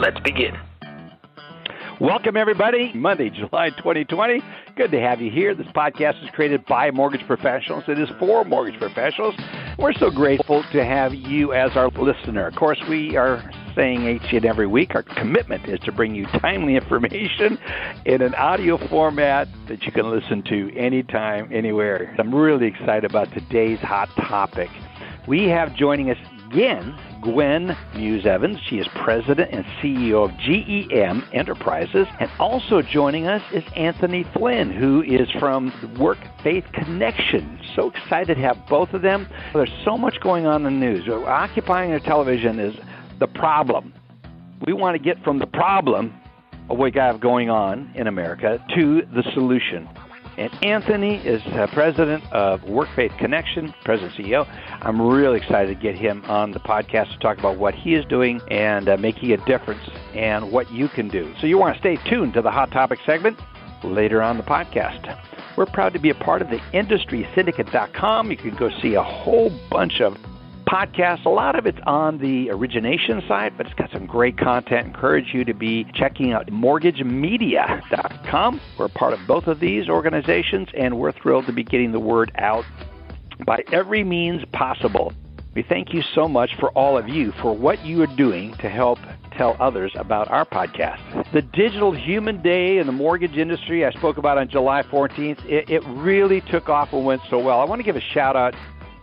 Let's begin. Welcome, everybody. Monday, July 2020. Good to have you here. This podcast is created by mortgage professionals. It is for mortgage professionals. We're so grateful to have you as our listener. Of course, we are saying each and every week our commitment is to bring you timely information in an audio format that you can listen to anytime, anywhere. I'm really excited about today's hot topic. We have joining us again Gwen Muse Evans. She is president and CEO of GME Enterprises. And also joining us is Anthony Flynn, who is from Work Faith Connection. So excited to have both of them. There's so much going on in the news. Occupying the television is the problem. We want to get from the problem of what we have going on in America to the solution. And Anthony is uh, president of Work Faith Connection, president CEO. I'm really excited to get him on the podcast to talk about what he is doing and uh, making a difference and what you can do. So you want to stay tuned to the Hot Topic segment later on the podcast. We're proud to be a part of the industrysyndicate.com. You can go see a whole bunch of podcasts. A lot of it's on the origination side, but it's got some great content. Encourage you to be checking out mortgagemedia.com. We're part of both of these organizations, and we're thrilled to be getting the word out by every means possible. We thank you so much for all of you for what you are doing to help tell others about our podcast. The Digital Human Day in the mortgage industry I spoke about on July 14th, it, it really took off and went so well. I want to give a shout out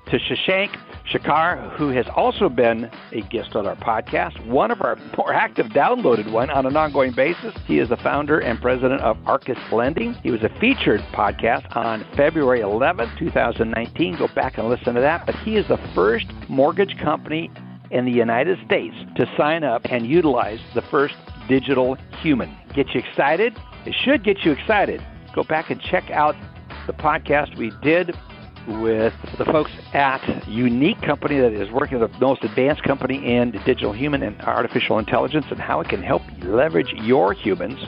to Shashank Shekhar, who has also been a guest on our podcast, one of our more active downloaded one on an ongoing basis. He is the founder and president of Arcus Lending. He was a featured podcast on February 11th, 2019. Go back and listen to that. But he is the first mortgage company in the United States to sign up and utilize the first digital human. Get you excited? It should get you excited. Go back and check out the podcast we did with the folks at Unique Company that is working with the most advanced company in digital human and artificial intelligence and how it can help leverage your humans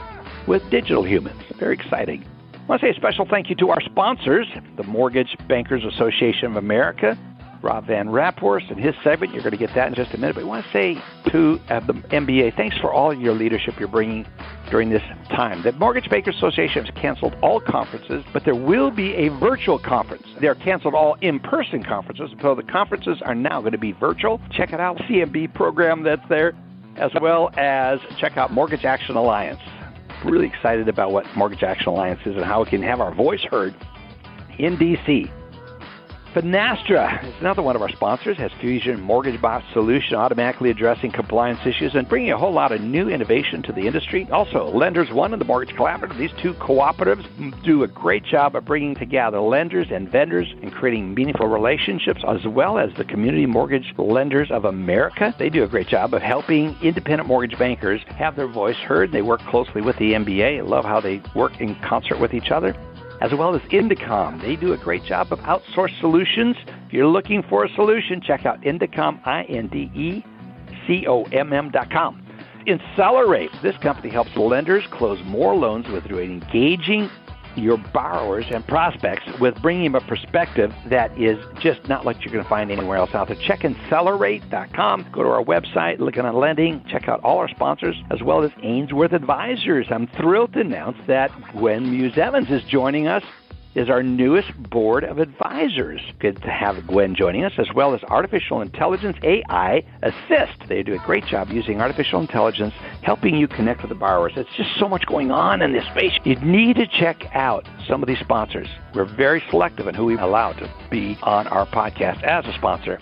with digital humans. Very exciting. I want to say a special thank you to our sponsors, the Mortgage Bankers Association of America, Rob Van Raphorst and his segment. You're going to get that in just a minute. But I want to say to uh, the MBA, thanks for all your leadership you're bringing during this time. The Mortgage Bankers Association has canceled all conferences, but there will be a virtual conference. They're canceled all in-person conferences, so the conferences are now going to be virtual. Check it out, CMB program that's there, as well as check out Mortgage Action Alliance. Really excited about what Mortgage Action Alliance is and how we can have our voice heard in DC. Finastra is another one of our sponsors, has Fusion Mortgage Bot solution automatically addressing compliance issues and bringing a whole lot of new innovation to the industry. Also, Lenders One and the Mortgage Collaborative, these two cooperatives do a great job of bringing together lenders and vendors and creating meaningful relationships, as well as the Community Mortgage Lenders of America. They do a great job of helping independent mortgage bankers have their voice heard. They work closely with the MBA. I love how they work in concert with each other as well as Indecomm. They do a great job of outsourced solutions. If you're looking for a solution, check out Indecomm, I-N-D-E-C-O-M-M dot com. Accelerate. This company helps lenders close more loans with engaging your borrowers and prospects with bringing a perspective that is just not what you're going to find anywhere else out there. Check Accelerate.com. Go to our website, Lykken on lending, check out all our sponsors, as well as Ainsworth Advisors. I'm thrilled to announce that Gwen Muse Evans is joining us is our newest board of advisors. Good to have Gwen joining us, as well as Artificial Intelligence AI Assist. They do a great job using artificial intelligence, helping you connect with the borrowers. It's just so much going on in this space. You need to check out some of these sponsors. We're very selective in who we allow to be on our podcast as a sponsor.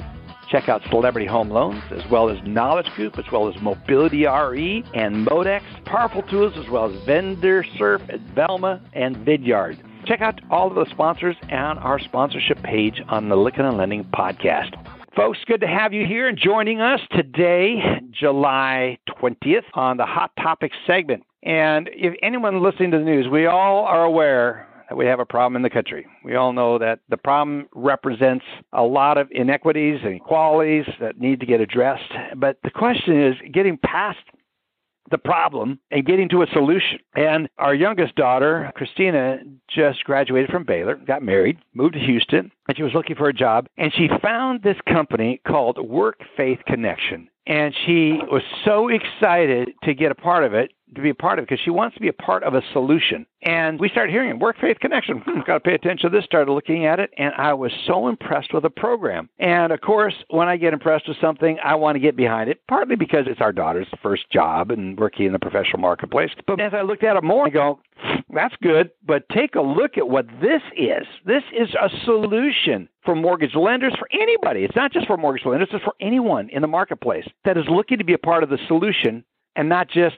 Check out Celebrity Home Loans, as well as Knowledge Group, as well as Mobility RE and Modex. Powerful tools, as well as Vendor Surf at Velma and Vidyard. Check out all of the sponsors and our sponsorship page on the Lykken and Lending podcast. Folks, good to have you here and joining us today, July 20th, on the Hot Topics segment. And if anyone listening to the news, we all are aware that we have a problem in the country. We all know that the problem represents a lot of inequities and inequalities that need to get addressed. But the question is getting past the problem and getting to a solution. And our youngest daughter, Christina, just graduated from Baylor, got married, moved to Houston, and she was looking for a job. And she found this company called Work Faith Connection. And she was so excited to get a part of it to be a part of because she wants to be a part of a solution. And we started hearing it, Work Faith Connection. Hmm, got to pay attention to this. Started looking at it, and I was so impressed with the program. And of course, when I get impressed with something, I want to get behind it, partly because it's our daughter's first job and working in the professional marketplace. But as I looked at it more, I go, that's good, but take a look at what this is. This is a solution for mortgage lenders, for anybody. It's not just for mortgage lenders, it's for anyone in the marketplace that is looking to be a part of the solution and not just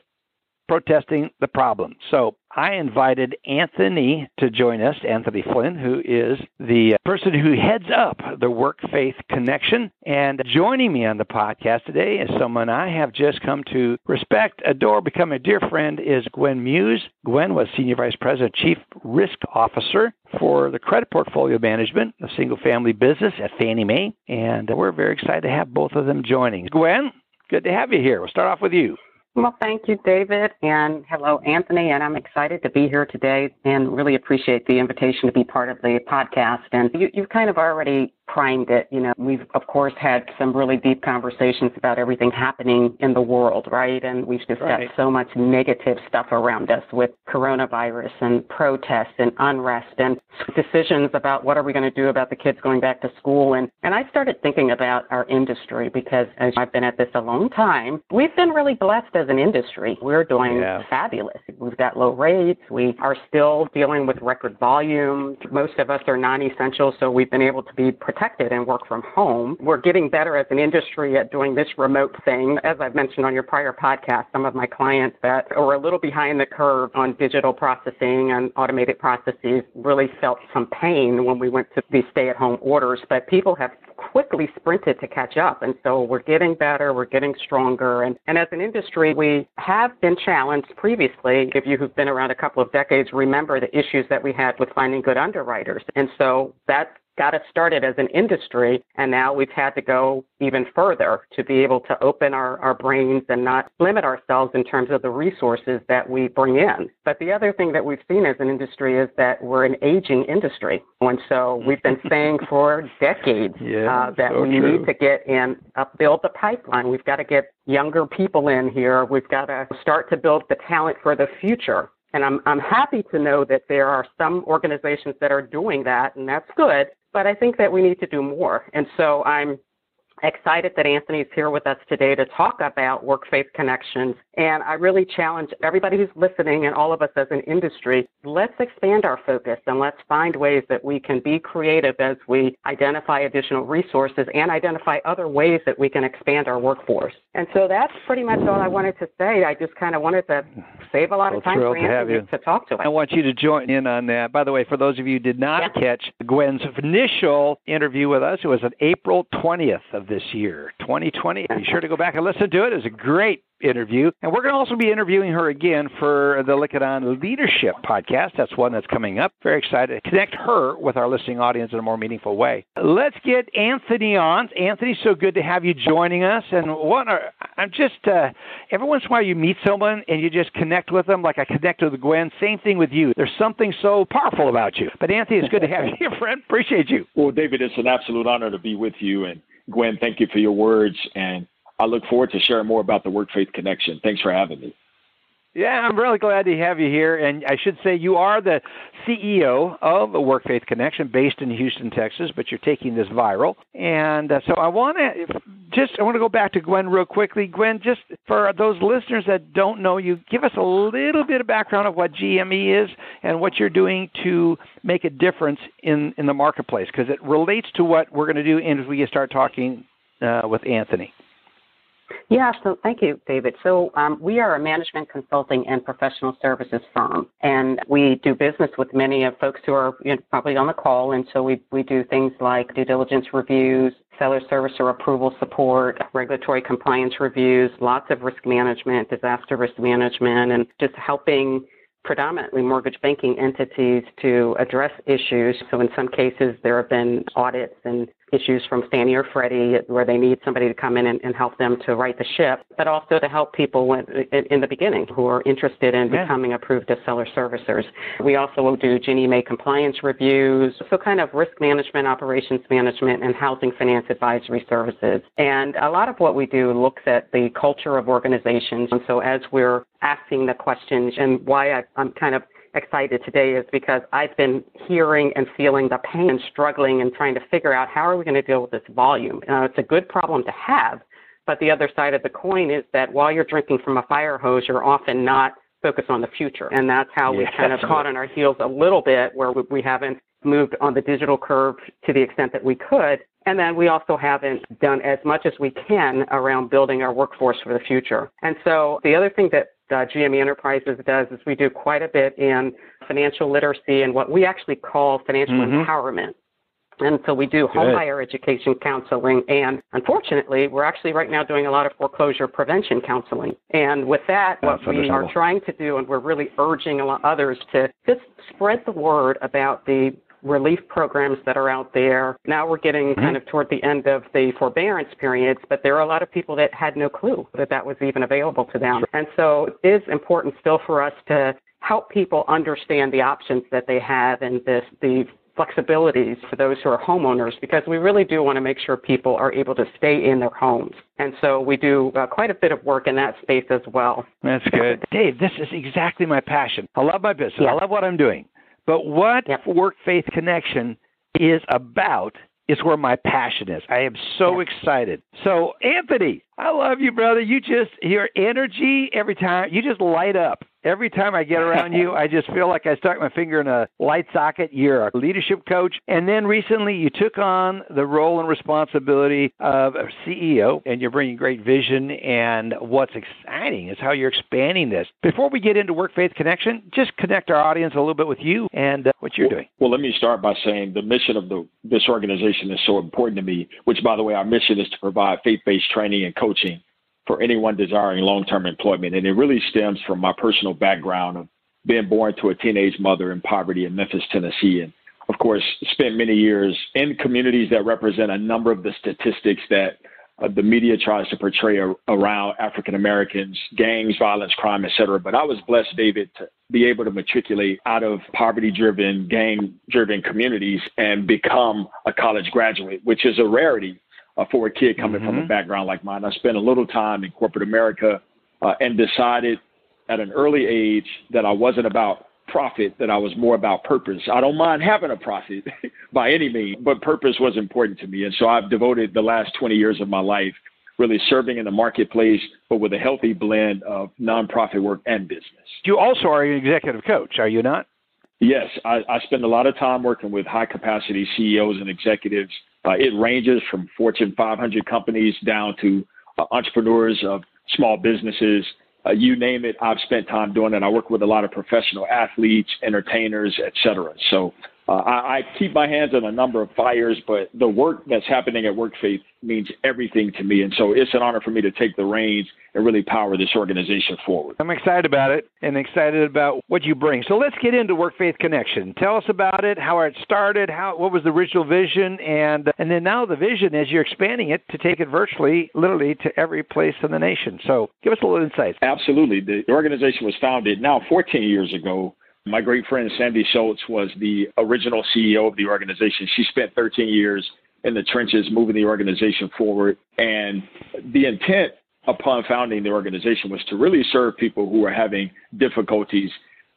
protesting the problem. So I invited Anthony to join us, Anthony Flynn, who is the uh, person who heads up the Work Faith Connection. And joining me on the podcast today is someone I have just come to respect, adore, become a dear friend is Gwen Muse. Gwen was Senior Vice President, Chief Risk Officer for the credit portfolio management, a single family business at Fannie Mae. And we're very excited to have both of them joining. Gwen, good to have you here. We'll start off with you. Well, thank you, David, and hello, Anthony. And I'm excited to be here today and really appreciate the invitation to be part of the podcast. And you, you've kind of already primed it. You know, we've of course had some really deep conversations about everything happening in the world, right? And we've just right. got so much negative stuff around us with coronavirus and protests and unrest and decisions about what are we going to do about the kids going back to school. And and I started thinking about our industry because as I've been at this a long time, we've been really blessed as an industry. We're doing yeah. fabulous. We've got low rates. We are still dealing with record volume. Most of us are non-essential, so we've been able to be protected protected and work from home. We're getting better as an industry at doing this remote thing. As I've mentioned on your prior podcast, some of my clients that were a little behind the curve on digital processing and automated processes really felt some pain when we went to these stay at home orders, but people have quickly sprinted to catch up. And so we're getting better, we're getting stronger. And, and as an industry, we have been challenged previously. If you have been around a couple of decades, remember the issues that we had with finding good underwriters. And so that got us started as an industry, and now we've had to go even further to be able to open our, our brains and not limit ourselves in terms of the resources that we bring in. But the other thing that we've seen as an industry is that we're an aging industry. And so we've been saying for decades yeah, uh, that so we true. need to get in, uh, build the pipeline. We've got to get younger people in here. We've got to start to build the talent for the future. And I'm, I'm happy to know that there are some organizations that are doing that, and that's good. But I think that we need to do more. And so I'm excited that Anthony's here with us today to talk about work faith connections. And I really challenge everybody who's listening and all of us as an industry, let's expand our focus and let's find ways that we can be creative as we identify additional resources and identify other ways that we can expand our workforce. And so that's pretty much all I wanted to say. I just kind of wanted to save a lot well, of time for Anthony to, to, talk to us. I want you to join in on that. By the way, for those of you who did not yeah. catch Gwen's initial interview with us, it was on April 20th of this year, 2020. Be sure to go back and listen to it. It's a great interview. And we're going to also be interviewing her again for the Lykken On Leadership podcast. That's one that's coming up. Very excited to connect her with our listening audience in a more meaningful way. Let's get Anthony on. Anthony, so good to have you joining us. And what are, I'm just, uh, every once in a while you meet someone and you just connect with them like I connect with Gwen. Same thing with you. There's something so powerful about you. But Anthony, it's good to have you here, friend. Appreciate you. Well, David, it's an absolute honor to be with you. And Gwen, thank you for your words. And I look forward to sharing more about the Work Faith Connection. Thanks for having me. Yeah, I'm really glad to have you here. And I should say you are the CEO of Work Faith Connection based in Houston, Texas, but you're taking this viral. And uh, so I want to just I want to go back to Gwen real quickly. Gwen, just for those listeners that don't know you, give us a little bit of background of what GME is and what you're doing to make a difference in in the marketplace because it relates to what we're going to do and as we start talking uh, with Anthony. Yeah, so thank you, David. So um, we are a management consulting and professional services firm, and we do business with many of folks who are you know, probably on the call. And so we, we do things like due diligence reviews, seller service or approval support, regulatory compliance reviews, lots of risk management, disaster risk management, and just helping predominantly mortgage banking entities to address issues. So in some cases, there have been audits and issues from Fannie or Freddie where they need somebody to come in and, and help them to right the ship, but also to help people when, in, in, the beginning who are interested in yeah. becoming approved as seller servicers. We also will do Ginnie Mae compliance reviews, so kind of risk management, operations management, and housing finance advisory services. And a lot of what we do looks at the culture of organizations. And so as we're asking the questions and why I, I'm kind of excited today is because I've been hearing and feeling the pain and struggling and trying to figure out how are we going to deal with this volume. Uh, it's a good problem to have, but the other side of the coin is that while you're drinking from a fire hose, you're often not focused on the future. And that's how we kind of caught on our heels a little bit where we haven't moved on the digital curve to the extent that we could. And then we also haven't done as much as we can around building our workforce for the future. And so the other thing that uh, GME Enterprises does is we do quite a bit in financial literacy and what we actually call financial mm-hmm. empowerment. And so we do home buyer education counseling. And unfortunately, we're actually right now doing a lot of foreclosure prevention counseling. And with that, That's what we are trying to do, and we're really urging a lot others to just spread the word about the relief programs that are out there. Now we're getting mm-hmm. kind of toward the end of the forbearance periods, but there are a lot of people that had no clue that that was even available to them. And so it is important still for us to help people understand the options that they have and this, the flexibilities for those who are homeowners because we really do want to make sure people are able to stay in their homes. And so we do uh, quite a bit of work in that space as well. That's good. Dave, this is exactly my passion. I love my business. Yeah. I love what I'm doing. But what yep. Work Faith Connection is about is where my passion is. I am so yep. excited. So, Anthony, I love you, brother. You just, your energy every time, you just light up. Every time I get around you, I just feel like I stuck my finger in a light socket. You're a leadership coach. And then recently you took on the role and responsibility of a CEO, and you're bringing great vision. And what's exciting is how you're expanding this. Before we get into Work Faith Connection, just connect our audience a little bit with you and uh, what you're well, doing. Well, let me start by saying the mission of the, this organization is so important to me, which, by the way, our mission is to provide faith based training and coaching for anyone desiring long term employment. And it really stems from my personal background of being born to a teenage mother in poverty in Memphis, Tennessee. And of course, spent many years in communities that represent a number of the statistics that uh, the media tries to portray a, around African Americans, gangs, violence, crime, et cetera. But I was blessed, David, to be able to matriculate out of poverty driven, gang driven communities and become a college graduate, which is a rarity uh, for a kid coming mm-hmm. from a mm-hmm. background like mine. I spent a little time in corporate America uh, and decided at an early age that I wasn't about profit, that I was more about purpose. I don't mind having a profit by any means, but purpose was important to me. And so I've devoted the last 20 years of my life really serving in the marketplace, but with a healthy blend of nonprofit work and business. You also are an executive coach, are you not? Yes, I, I spend a lot of time working with high capacity CEOs and executives uh, it ranges from Fortune 500 companies down to uh, entrepreneurs of small businesses. Uh, you name it, I've spent time doing it. I work with a lot of professional athletes, entertainers, et cetera. So uh, I, I, keep my hands on a number of fires, but the work that's happening at WorkFaith means everything to me. And so it's an honor for me to take the reins and really power this organization forward. I'm excited about it and excited about what you bring. So let's get into WorkFaith Connection. Tell us about it, how it started, how what was the original vision, and and then now the vision is you're expanding it to take it virtually, literally to every place in the nation. So give us a little insight. Absolutely. The organization was founded now 14 years ago my great friend Sandy Schultz was the original CEO of the organization. She spent 13 years in the trenches moving the organization forward. And the intent upon founding the organization was to really serve people who are having difficulties,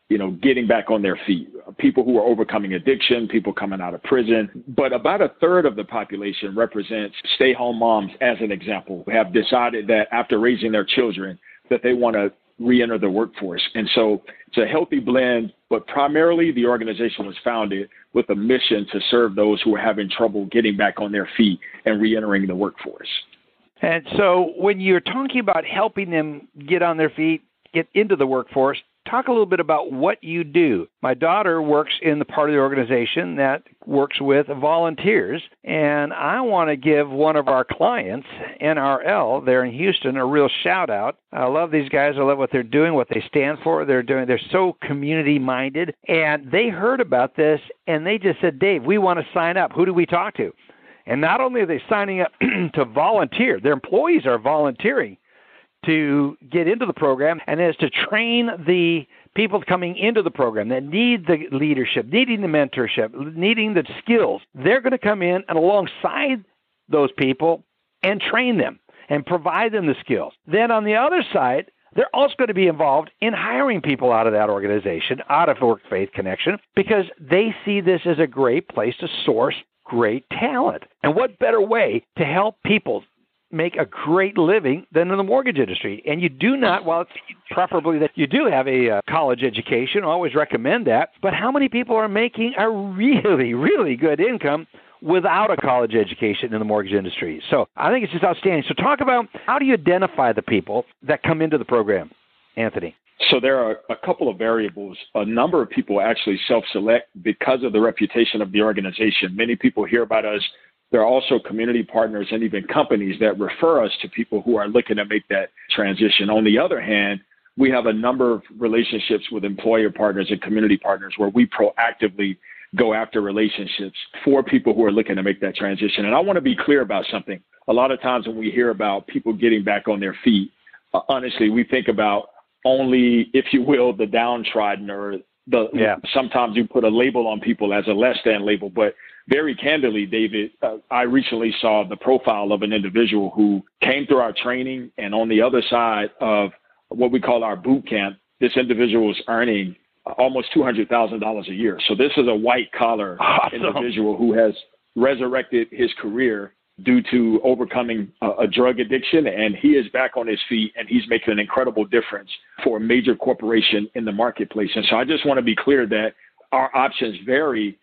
you know, getting back on their feet, people who are overcoming addiction, people coming out of prison. But about a third of the population represents stay home moms, as an example, who have decided that after raising their children, that they want to re-enter the workforce. And so it's a healthy blend, but primarily the organization was founded with a mission to serve those who are having trouble getting back on their feet and re-entering the workforce. And so when you're talking about helping them get on their feet, get into the workforce, talk a little bit about what you do. My daughter works in the part of the organization that works with volunteers, and I want to give one of our clients, NRL, there in Houston, a real shout out. I love these guys. I love what they're doing, what they stand for. They're doing. They're so community minded, and they heard about this, and they just said, "Dave, we want to sign up. Who do we talk to?" And not only are they signing up to volunteer, their employees are volunteering to get into the program, and is to train the people coming into the program that need the leadership, needing the mentorship, needing the skills. They're going to come in and alongside those people and train them and provide them the skills. Then on the other side, they're also going to be involved in hiring people out of that organization, out of Work Faith Connection, because they see this as a great place to source great talent. And what better way to help people make a great living than in the mortgage industry? And you do not, while it's preferably that you do have a uh, college education, I always recommend that, but how many people are making a really, really good income without a college education in the mortgage industry. So I think it's just outstanding. So talk about how do you identify the people that come into the program, Anthony? So there are a couple of variables. A number of people actually self-select because of the reputation of the organization. Many people hear about us. There are also community partners and even companies that refer us to people who are looking to make that transition. On the other hand, we have a number of relationships with employer partners and community partners where we proactively go after relationships for people who are looking to make that transition. And I want to be clear about something. A lot of times when we hear about people getting back on their feet, uh, honestly, we think about only, if you will, the downtrodden or the yeah. sometimes you put a label on people as a less than label. But very candidly, David, uh, I recently saw the profile of an individual who came through our training, and on the other side of what we call our boot camp, this individual was earning almost two hundred thousand dollars a year. So this is a white collar awesome. individual who has resurrected his career due to overcoming a, a, drug addiction, and he is back on his feet and he's making an incredible difference for a major corporation in the marketplace. And so I just want to be clear that our options vary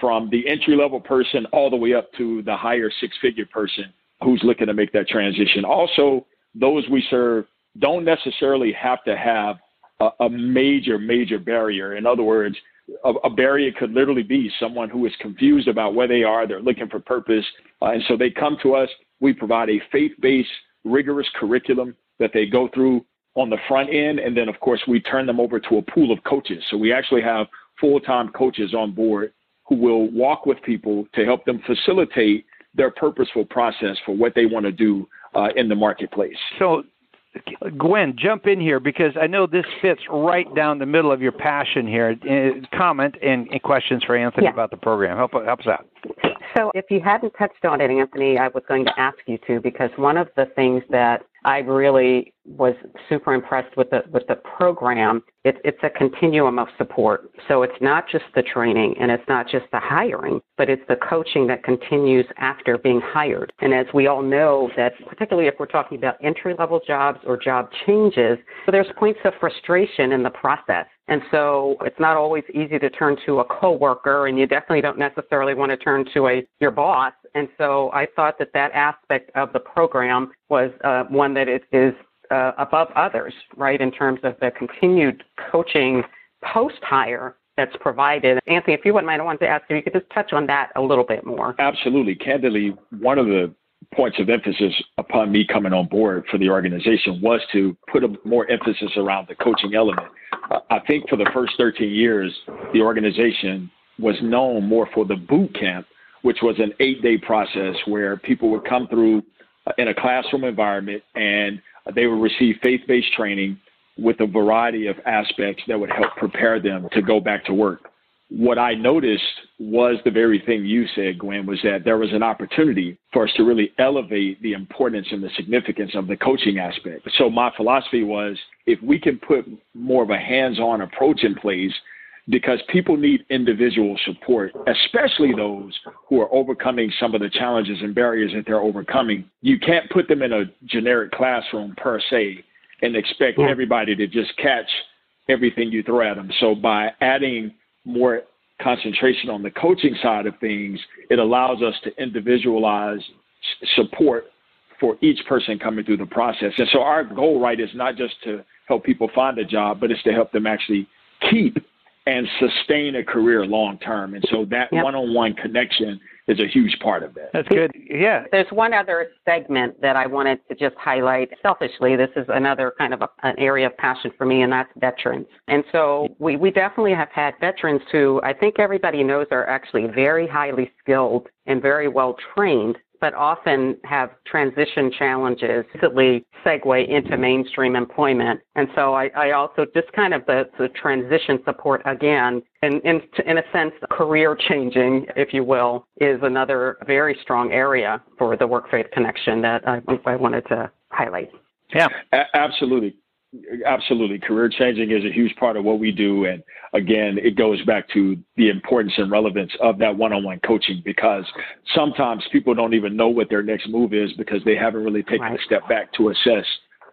from the entry level person all the way up to the higher six figure person who's looking to make that transition. Also, those we serve don't necessarily have to have a, a major, major barrier. In other words, a, a, barrier could literally be someone who is confused about where they are. They're looking for purpose. Uh, and so they come to us. We provide a faith based, rigorous curriculum that they go through on the front end. And then, of course, we turn them over to a pool of coaches. So we actually have full time coaches on board who will walk with people to help them facilitate their purposeful process for what they want to do uh, in the marketplace. So Gwen, jump in here because I know this fits right down the middle of your passion here. Uh, comment and, and, questions for Anthony yeah. about the program. Help, help us out. So, if you hadn't touched on it, Anthony, I was going to ask you to because one of the things that I really was super impressed with the with the program. It's it's a continuum of support. So it's not just the training and it's not just the hiring, but it's the coaching that continues after being hired. And as we all know, that particularly if we're talking about entry level jobs or job changes, so there's points of frustration in the process. And so it's not always easy to turn to a coworker, and you definitely don't necessarily want to turn to a your boss. And so I thought that that aspect of the program was uh, one that it is uh, above others, right, in terms of the continued coaching post hire that's provided. Anthony, if you wouldn't mind, I wanted to ask if you could just touch on that a little bit more. Absolutely. Candidly, one of the points of emphasis upon me coming on board for the organization was to put a more emphasis around the coaching element. I think for the first 13 years, the organization was known more for the boot camp, which was an eight day process where people would come through uh, in a classroom environment and they would receive faith based training with a variety of aspects that would help prepare them to go back to work what I noticed was the very thing you said, Gwen, was that there was an opportunity for us to really elevate the importance and the significance of the coaching aspect. So my philosophy was if we can put more of a hands-on approach in place, because people need individual support, especially those who are overcoming some of the challenges and barriers that they're overcoming. You can't put them in a generic classroom per se and expect everybody to just catch everything you throw at them. So by adding more concentration on the coaching side of things, it allows us to individualize support for each person coming through the process. And so our goal, right, is not just to help people find a job, but it's to help them actually keep and sustain a career long term. And so that one on one connection is a huge part of that. That's good. Yeah. There's one other segment that I wanted to just highlight. Selfishly, this is another kind of a, an area of passion for me, and that's veterans. And so we, we definitely have had veterans who I think everybody knows are actually very highly skilled and very well trained, but often have transition challenges easily segue into mainstream employment. And so I, I also just kind of the, the transition support again, in, in, in a sense, career changing, if you will, is another very strong area for the work faith connection that I, I wanted to highlight. Yeah, A- absolutely. Absolutely. Career changing is a huge part of what we do. And again, it goes back to the importance and relevance of that one on one coaching because sometimes people don't even know what their next move is because they haven't really taken right. a step back to assess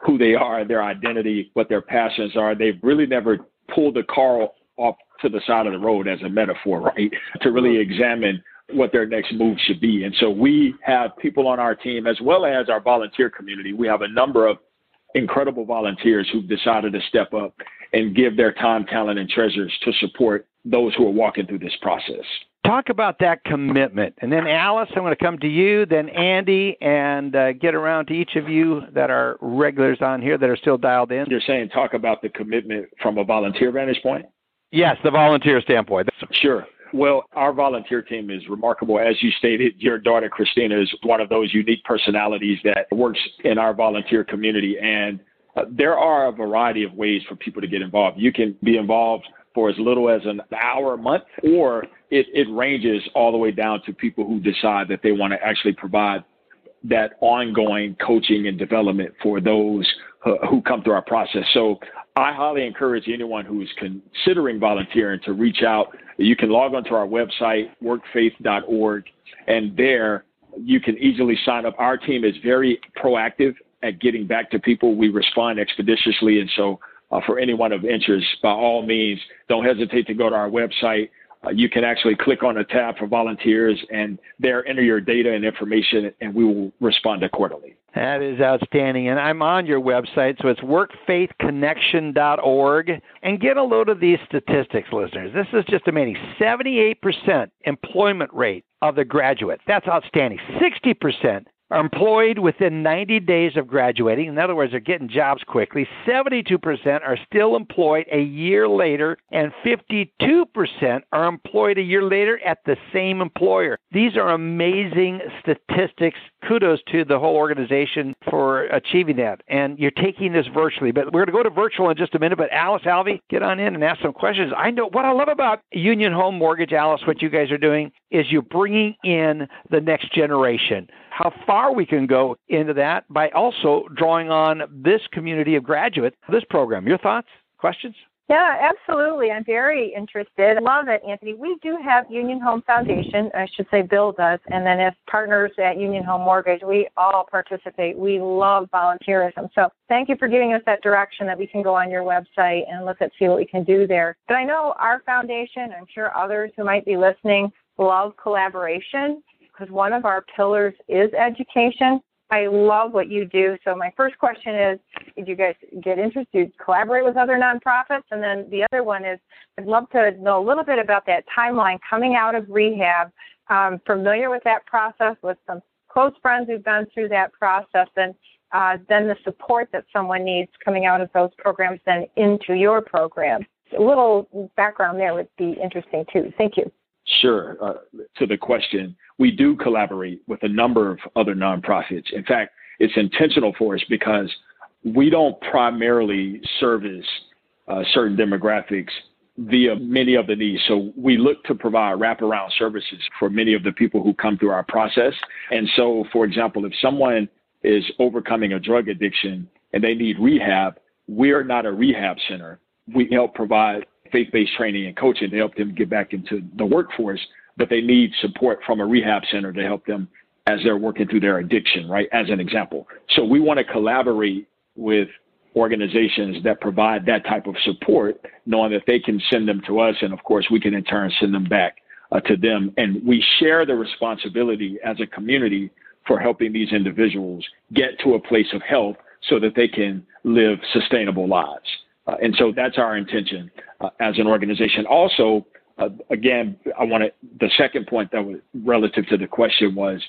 who they are, their identity, what their passions are. They've really never pulled the car off to the side of the road as a metaphor, right? To really mm-hmm. examine what their next move should be. And so we have people on our team as well as our volunteer community. We have a number of incredible volunteers who've decided to step up and give their time, talent, and treasures to support those who are walking through this process. Talk about that commitment. And then, Alice, I'm going to come to you, then Andy, and uh, get around to each of you that are regulars on here that are still dialed in. You're saying talk about the commitment from a volunteer vantage point? Yes, the volunteer standpoint. Sure. Well, our volunteer team is remarkable. As you stated, your daughter Christina is one of those unique personalities that works in our volunteer community. And uh, there are a variety of ways for people to get involved. You can be involved for as little as an hour a month, or it, it ranges all the way down to people who decide that they want to actually provide that ongoing coaching and development for those who come through our process. So I highly encourage anyone who is considering volunteering to reach out. You can log onto our website, workfaith.org, and there you can easily sign up. Our team is very proactive at getting back to people. We respond expeditiously. And so, uh, for anyone of interest, by all means, don't hesitate to go to our website. Uh, you can actually click on a tab for volunteers and there enter your data and information, and we will respond accordingly. That is outstanding. And I'm on your website, so it's workfaithconnection.org. And get a load of these statistics, listeners. This is just amazing 78% employment rate of the graduate. That's outstanding. 60% are employed within 90 days of graduating. In other words, they're getting jobs quickly. 72% are still employed a year later, and 52% are employed a year later at the same employer. These are amazing statistics. Kudos to the whole organization for achieving that. And you're taking this virtually, but we're going to go to virtual in just a minute. But Alice Alvey, get on in and ask some questions. I know what I love about Union Home Mortgage, Alice, what you guys are doing is you're bringing in the next generation how far we can go into that by also drawing on this community of graduates, this program. Your thoughts, questions? Yeah, absolutely. I'm very interested. I Love it, Anthony. We do have Union Home Foundation, I should say Bill does, and then as partners at Union Home Mortgage, we all participate. We love volunteerism. So thank you for giving us that direction that we can go on your website and look at see what we can do there. But I know our foundation, I'm sure others who might be listening, love collaboration because one of our pillars is education. I love what you do. So my first question is, did you guys get interested, collaborate with other nonprofits? And then the other one is, I'd love to know a little bit about that timeline coming out of rehab. Um, familiar with that process with some close friends who've gone through that process, and uh, then the support that someone needs coming out of those programs then into your program. A little background there would be interesting too. Thank you. Sure. Uh, to the question, we do collaborate with a number of other nonprofits. In fact, it's intentional for us because we don't primarily service uh, certain demographics via many of the needs. So we look to provide wraparound services for many of the people who come through our process. And so, for example, if someone is overcoming a drug addiction and they need rehab, we're not a rehab center. We help provide faith based training and coaching to help them get back into the workforce, but they need support from a rehab center to help them as they're working through their addiction, right? As an example. So we want to collaborate with organizations that provide that type of support, knowing that they can send them to us, and of course, we can in turn send them back uh, to them. And we share the responsibility as a community for helping these individuals get to a place of health so that they can live sustainable lives. Uh, and so that's our intention uh, as an organization. Also, uh, again, I want to, the second point that was relative to the question was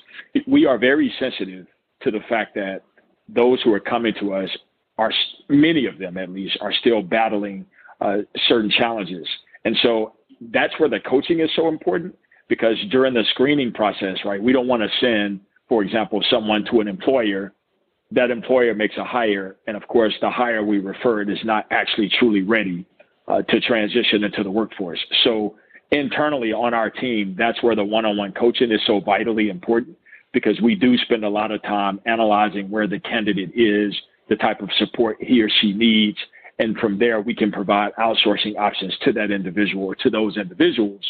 we are very sensitive to the fact that those who are coming to us are, many of them at least, are still battling uh, certain challenges. And so that's where the coaching is so important because during the screening process, right, we don't want to send, for example, someone to an employer. That employer makes a hire, and of course, the hire we referred is not actually truly ready uh, to transition into the workforce. So internally on our team, that's where the one-on-one coaching is so vitally important because we do spend a lot of time analyzing where the candidate is, the type of support he or she needs, and from there we can provide outsourcing options to that individual or to those individuals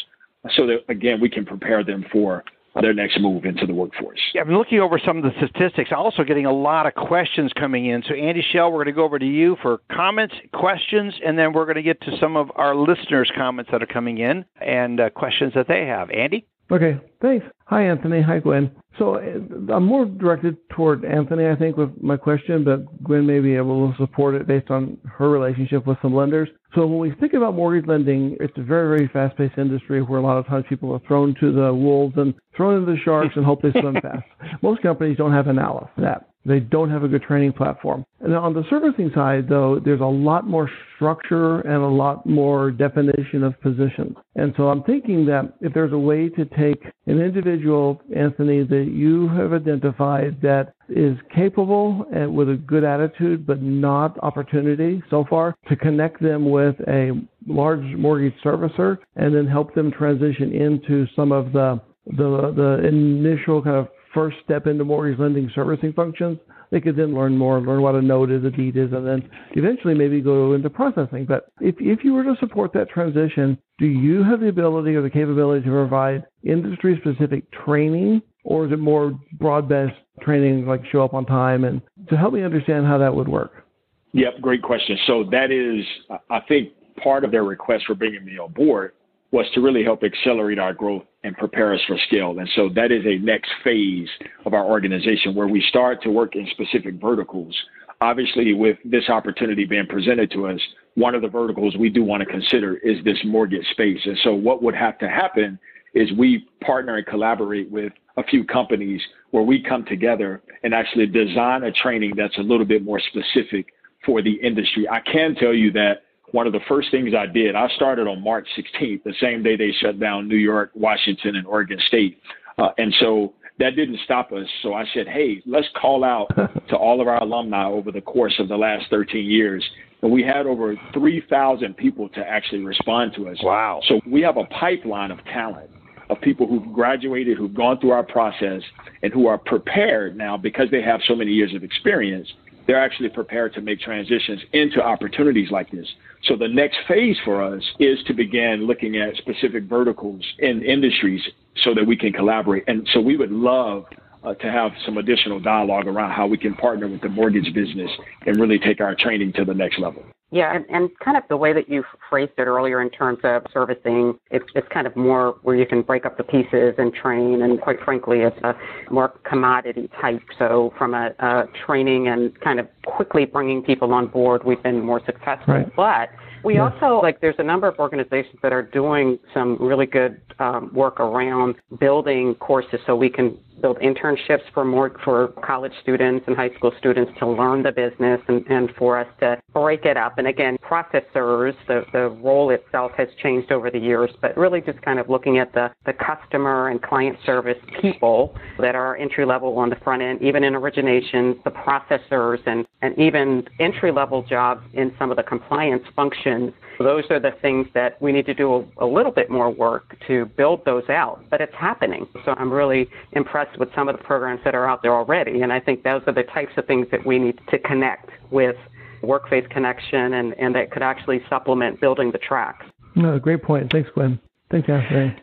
so that again we can prepare them for their next move into the workforce. Yeah, I've been looking over some of the statistics. Also, getting a lot of questions coming in. So, Andy Shell, we're going to go over to you for comments, questions, and then we're going to get to some of our listeners' comments that are coming in and uh, questions that they have. Andy? Okay, thanks. Hi, Anthony. Hi, Gwen. So uh, I'm more directed toward Anthony, I think, with my question, but Gwen may be able to support it based on her relationship with some lenders. So when we think about mortgage lending, it's a very, very fast-paced industry where a lot of times people are thrown to the wolves and thrown into the sharks and hope they swim fast. Most companies don't have analysis for that. They don't have a good training platform. And on the servicing side, though, there's a lot more structure and a lot more definition of positions. And so I'm thinking that if there's a way to take an individual, Anthony, that you have identified that is capable and with a good attitude, but not opportunity so far, to connect them with a large mortgage servicer and then help them transition into some of the the the initial kind of first step into mortgage lending servicing functions. They could then learn more, learn what a note is, a deed is, and then eventually maybe go into processing. But if, if you were to support that transition, do you have the ability or the capability to provide industry specific training, or is it more broad based training like show up on time? And to help me understand how that would work. Yep, great question. So that is, I think, part of their request for bringing me on board was to really help accelerate our growth and prepare us for scale. And so that is a next phase of our organization where we start to work in specific verticals. Obviously, with this opportunity being presented to us, one of the verticals we do want to consider is this mortgage space. And so what would have to happen is we partner and collaborate with a few companies where we come together and actually design a training that's a little bit more specific for the industry. I can tell you that one of the first things I did, I started on March 16th, the same day they shut down New York, Washington, and Oregon State. Uh, and so that didn't stop us. So I said, hey, let's call out to all of our alumni over the course of the last 13 years. And we had over 3,000 people to actually respond to us. Wow. So we have a pipeline of talent of people who've graduated, who've gone through our process, and who are prepared now because they have so many years of experience they're actually prepared to make transitions into opportunities like this. So the next phase for us is to begin looking at specific verticals in industries so that we can collaborate. And so we would love uh, to have some additional dialogue around how we can partner with the mortgage business and really take our training to the next level. Yeah, and, and kind of the way that you phrased it earlier in terms of servicing, it's, it's kind of more where you can break up the pieces and train, and quite frankly, it's a more commodity type. So from a, a training and kind of quickly bringing people on board, we've been more successful. Right. But we also like there's a number of organizations that are doing some really good um, work around building courses so we can build internships for more for college students and high school students to learn the business and, and for us to break it up. And again, processors, the, the role itself has changed over the years, but really just kind of looking at the, the customer and client service people that are entry level on the front end, even in originations, the processors and, and even entry level jobs in some of the compliance functions those are the things that we need to do a, a, little bit more work to build those out, but it's happening. So I'm really impressed with some of the programs that are out there already, and I think those are the types of things that we need to connect with WorkFaith Connection and, and that could actually supplement building the tracks. No, great point. Thanks, Gwen. Thanks, Anthony.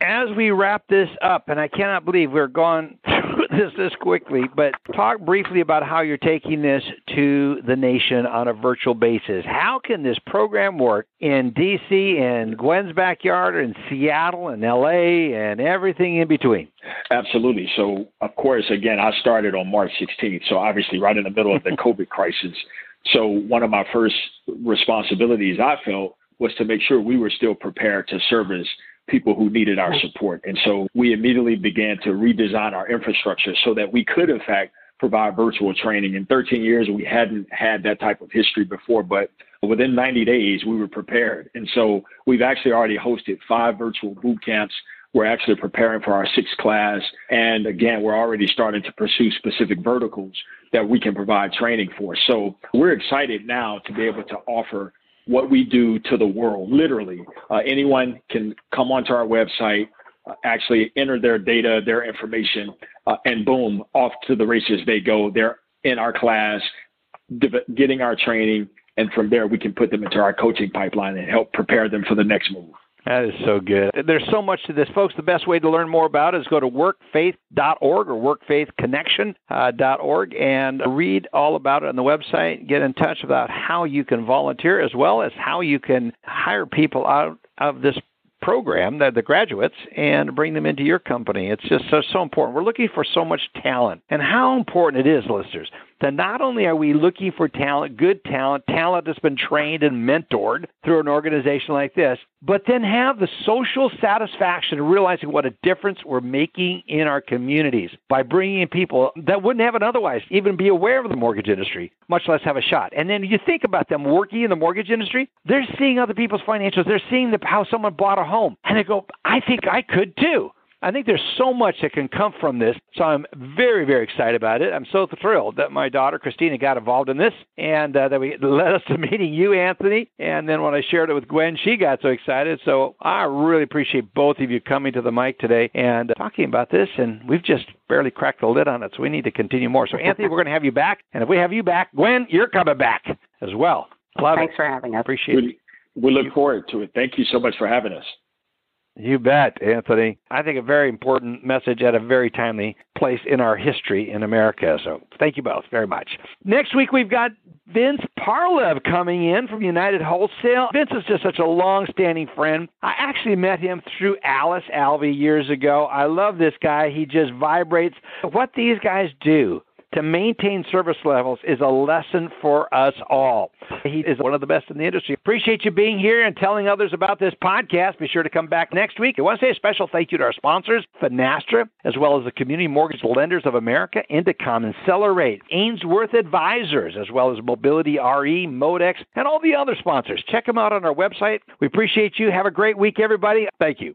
As we wrap this up, and I cannot believe we're gone through this this quickly, but talk briefly about how you're taking this to the nation on a virtual basis. How can this program work in DC and Gwen's backyard, in Seattle and LA, and everything in between? Absolutely. So, of course, again, I started on March 16th, so obviously right in the middle of the COVID crisis. So, one of my first responsibilities I felt was to make sure we were still prepared to service people who needed our support. And so we immediately began to redesign our infrastructure so that we could, in fact, provide virtual training. In 13 years, we hadn't had that type of history before, but within 90 days, we were prepared. And so we've actually already hosted five virtual boot camps. We're actually preparing for our sixth class. And again, we're already starting to pursue specific verticals that we can provide training for. So we're excited now to be able to offer what we do to the world. Literally, uh, anyone can come onto our website, uh, actually enter their data, their information, uh, and boom, off to the races they go. They're in our class, getting our training, and from there we can put them into our coaching pipeline and help prepare them for the next move. That is so good. There's so much to this, folks. The best way to learn more about it is go to workfaith.org or workfaithconnection.org uh, and read all about it on the website. Get in touch about how you can volunteer as well as how you can hire people out of this program, the, the graduates, and bring them into your company. It's just so, so important. We're looking for so much talent. And how important it is, listeners, that not only are we looking for talent, good talent, talent that's been trained and mentored through an organization like this, but then have the social satisfaction of realizing what a difference we're making in our communities by bringing in people that wouldn't have it otherwise even be aware of the mortgage industry, much less have a shot. And then you think about them working in the mortgage industry, they're seeing other people's financials, they're seeing the, how someone bought a home, and they go, I think I could too. I think there's so much that can come from this. So I'm very, very excited about it. I'm so thrilled that my daughter Christina got involved in this and uh, that we led us to meeting you, Anthony. And then when I shared it with Gwen, she got so excited. So I really appreciate both of you coming to the mic today and uh, talking about this. And we've just barely cracked the lid on it. So we need to continue more. So, Anthony, we're going to have you back. And if we have you back, Gwen, you're coming back as well. Love Thanks it. for having us. Appreciate we, it. We look forward to it. Thank you so much for having us. You bet, Anthony. I think a very important message at a very timely place in our history in America. So thank you both very much. Next week, we've got Vince Parlev coming in from United Wholesale. Vince is just such a long standing friend. I actually met him through Alice Alvey years ago. I love this guy. He just vibrates. What these guys do to maintain service levels is a lesson for us all. He is one of the best in the industry. Appreciate you being here and telling others about this podcast. Be sure to come back next week. I want to say a special thank you to our sponsors, Finastra, as well as the Community Mortgage Lenders of America, Indecomm, and Accelerate, Ainsworth Advisors, as well as Mobility RE, Modex, and all the other sponsors. Check them out on our website. We appreciate you. Have a great week, everybody. Thank you.